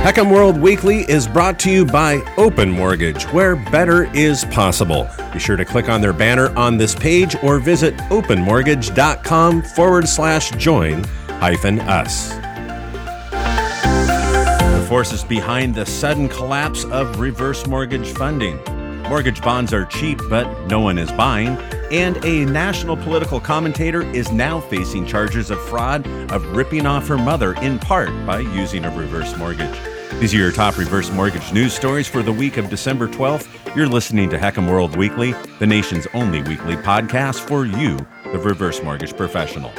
HECM World Weekly is brought to you by Open Mortgage, where better is possible. Be sure to click on their banner on this page or visit openmortgage.com forward slash join hyphen us. The forces behind the sudden collapse of reverse mortgage funding. Mortgage bonds are cheap, but no one is buying. And a national political commentator is now facing charges of fraud of ripping off her mother in part by using a reverse mortgage. These are your top reverse mortgage news stories for the week of December 12th. You're listening to HECM World Weekly, the nation's only weekly podcast for you, the reverse mortgage professional.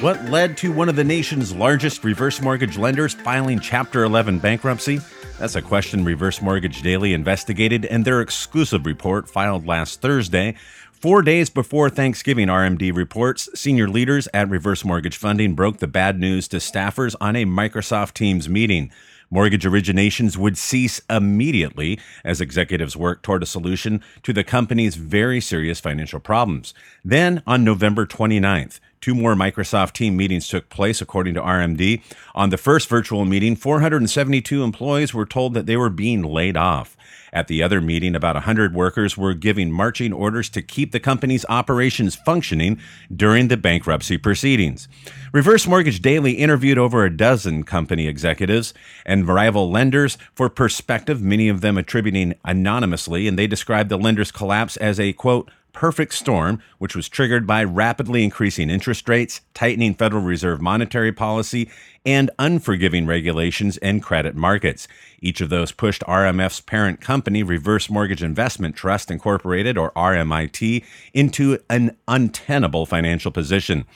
What led to one of the nation's largest reverse mortgage lenders filing Chapter 11 bankruptcy? That's a question Reverse Mortgage Daily investigated in their exclusive report filed last Thursday. Four days before Thanksgiving, RMD reports senior leaders at Reverse Mortgage Funding broke the bad news to staffers on a Microsoft Teams meeting. Mortgage originations would cease immediately as executives worked toward a solution to the company's very serious financial problems. Then, on November 29th, Two more Microsoft team meetings took place, according to RMD. On the first virtual meeting, 472 employees were told that they were being laid off. At the other meeting, about 100 workers were giving marching orders to keep the company's operations functioning during the bankruptcy proceedings. Reverse Mortgage Daily interviewed over a dozen company executives and rival lenders for perspective, many of them attributing anonymously, and they described the lender's collapse as a quote, perfect storm, which was triggered by rapidly increasing interest rates, tightening Federal Reserve monetary policy, and unforgiving regulations and credit markets. Each of those pushed RMF's parent company, Reverse Mortgage Investment Trust Incorporated, or RMIT, into an untenable financial position.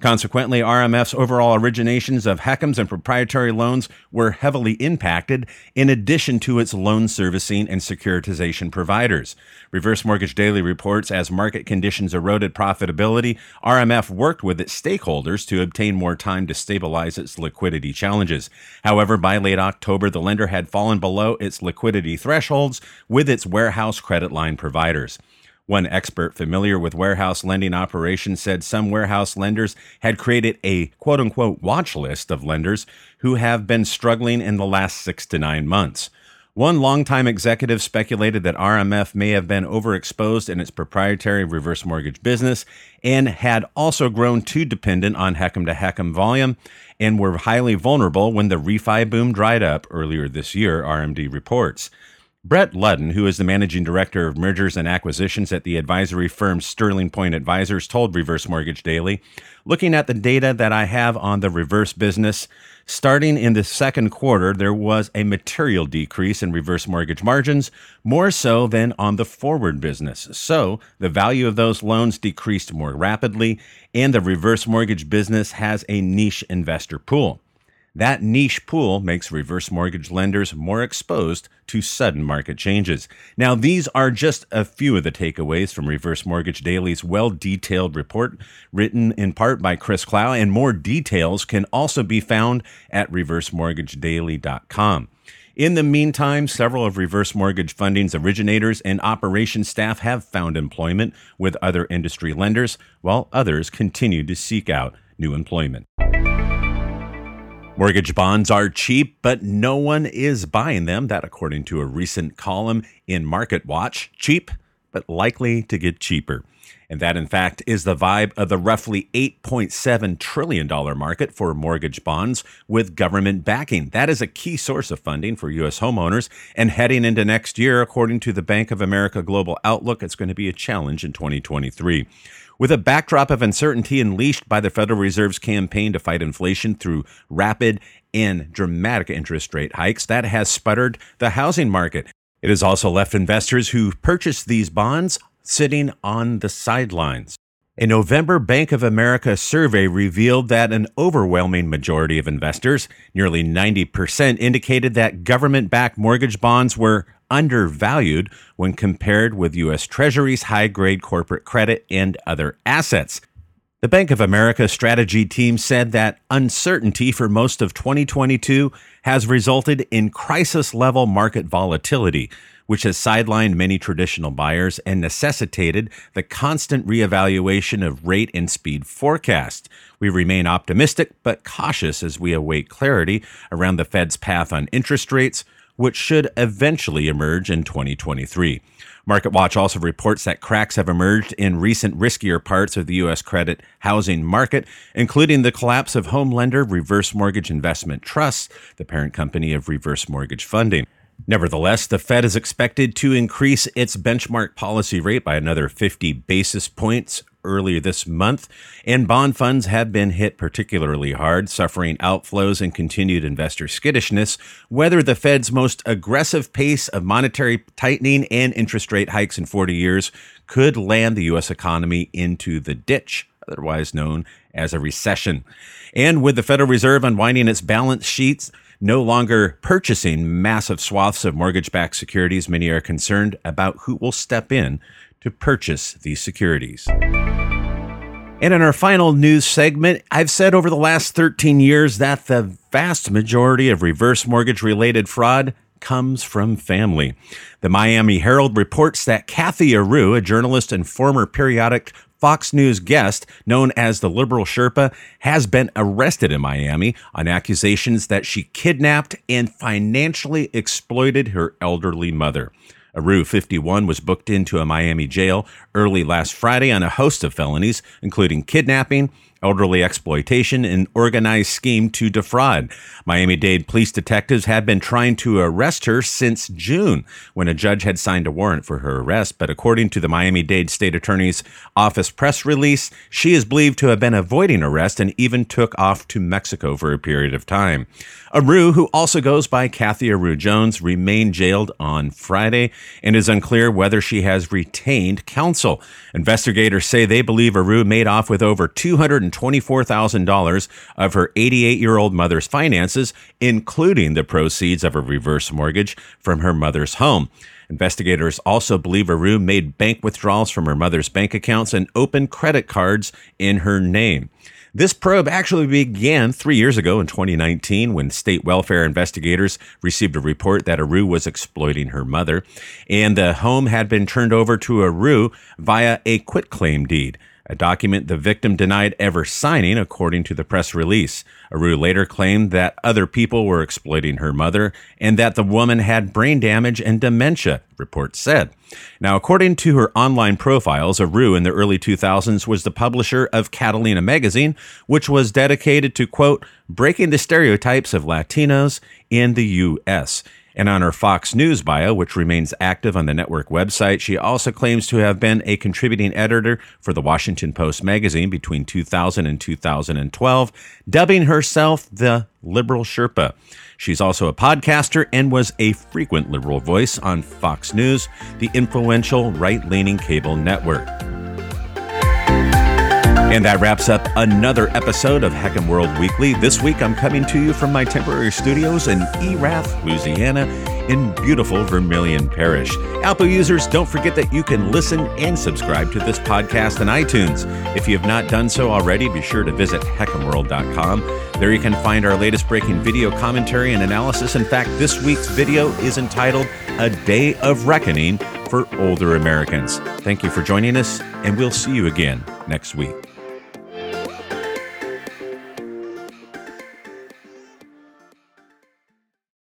Consequently, RMF's overall originations of HECMs and proprietary loans were heavily impacted, in addition to its loan servicing and securitization providers. Reverse Mortgage Daily reports as market conditions eroded profitability, RMF worked with its stakeholders to obtain more time to stabilize its liquidity challenges. However, by late October, the lender had fallen below its liquidity thresholds with its warehouse credit line providers. One expert familiar with warehouse lending operations said some warehouse lenders had created a quote unquote watch list of lenders who have been struggling in the last six to nine months. One longtime executive speculated that RMF may have been overexposed in its proprietary reverse mortgage business and had also grown too dependent on HECM to HECM volume and were highly vulnerable when the refi boom dried up earlier this year, RMD reports. Brett Ludden, who is the managing director of mergers and acquisitions at the advisory firm Sterling Point Advisors, told Reverse Mortgage Daily Looking at the data that I have on the reverse business, starting in the second quarter, there was a material decrease in reverse mortgage margins, more so than on the forward business. So the value of those loans decreased more rapidly, and the reverse mortgage business has a niche investor pool. That niche pool makes reverse mortgage lenders more exposed to sudden market changes. Now, these are just a few of the takeaways from Reverse Mortgage Daily's well detailed report, written in part by Chris Clow, and more details can also be found at reversemortgagedaily.com. In the meantime, several of reverse mortgage funding's originators and operation staff have found employment with other industry lenders, while others continue to seek out new employment. Mortgage bonds are cheap, but no one is buying them. That, according to a recent column in Market Watch, cheap, but likely to get cheaper. And that, in fact, is the vibe of the roughly $8.7 trillion market for mortgage bonds with government backing. That is a key source of funding for U.S. homeowners. And heading into next year, according to the Bank of America Global Outlook, it's going to be a challenge in 2023. With a backdrop of uncertainty unleashed by the Federal Reserve's campaign to fight inflation through rapid and dramatic interest rate hikes, that has sputtered the housing market. It has also left investors who purchased these bonds sitting on the sidelines. A November Bank of America survey revealed that an overwhelming majority of investors, nearly 90%, indicated that government backed mortgage bonds were undervalued when compared with U.S. Treasury's high grade corporate credit and other assets. The Bank of America strategy team said that uncertainty for most of 2022 has resulted in crisis level market volatility, which has sidelined many traditional buyers and necessitated the constant reevaluation of rate and speed forecasts. We remain optimistic but cautious as we await clarity around the Fed's path on interest rates, which should eventually emerge in 2023. MarketWatch also reports that cracks have emerged in recent riskier parts of the U.S. credit housing market, including the collapse of home lender Reverse Mortgage Investment Trust, the parent company of Reverse Mortgage Funding. Nevertheless, the Fed is expected to increase its benchmark policy rate by another 50 basis points earlier this month, and bond funds have been hit particularly hard, suffering outflows and continued investor skittishness. Whether the Fed's most aggressive pace of monetary tightening and interest rate hikes in 40 years could land the U.S. economy into the ditch, otherwise known as a recession. And with the Federal Reserve unwinding its balance sheets, no longer purchasing massive swaths of mortgage backed securities, many are concerned about who will step in to purchase these securities. And in our final news segment, I've said over the last 13 years that the vast majority of reverse mortgage related fraud comes from family. The Miami Herald reports that Kathy Areu, a journalist and former periodic Fox News guest known as the Liberal Sherpa has been arrested in Miami on accusations that she kidnapped and financially exploited her elderly mother. Areu, 51, was booked into a Miami jail early last Friday on a host of felonies, including kidnapping, elderly exploitation, and organized scheme to defraud. Miami Dade police detectives had been trying to arrest her since June when a judge had signed a warrant for her arrest. But according to the Miami Dade State Attorney's Office press release, she is believed to have been avoiding arrest and even took off to Mexico for a period of time. Areu, who also goes by Kathy Areu Jones, remained jailed on Friday and is unclear whether she has retained counsel. Investigators say they believe Areu made off with over $224,000 of her 88 year old mother's finances, including the proceeds of a reverse mortgage from her mother's home. Investigators also believe Areu made bank withdrawals from her mother's bank accounts and opened credit cards in her name. This probe actually began three years ago in 2019 when state welfare investigators received a report that Areu was exploiting her mother, and the home had been turned over to Areu via a quitclaim deed a document the victim denied ever signing, according to the press release. Areu later claimed that other people were exploiting her mother and that the woman had brain damage and dementia, reports said. Now, according to her online profiles, Areu in the early 2000s was the publisher of Catalina magazine, which was dedicated to, quote, breaking the stereotypes of Latinos in the U.S. And on her Fox News bio, which remains active on the network website, she also claims to have been a contributing editor for the Washington Post magazine between 2000 and 2012, dubbing herself the Liberal Sherpa. She's also a podcaster and was a frequent liberal voice on Fox News, the influential right leaning cable network. And that wraps up another episode of HECM World Weekly. This week I'm coming to you from my temporary studios in Erath, Louisiana, in beautiful Vermilion Parish. Apple users, don't forget that you can listen and subscribe to this podcast on iTunes. If you have not done so already, be sure to visit hecmworld.com. There you can find our latest breaking video commentary and analysis. In fact, this week's video is entitled A Day of Reckoning for Older Americans. Thank you for joining us, and we'll see you again next week.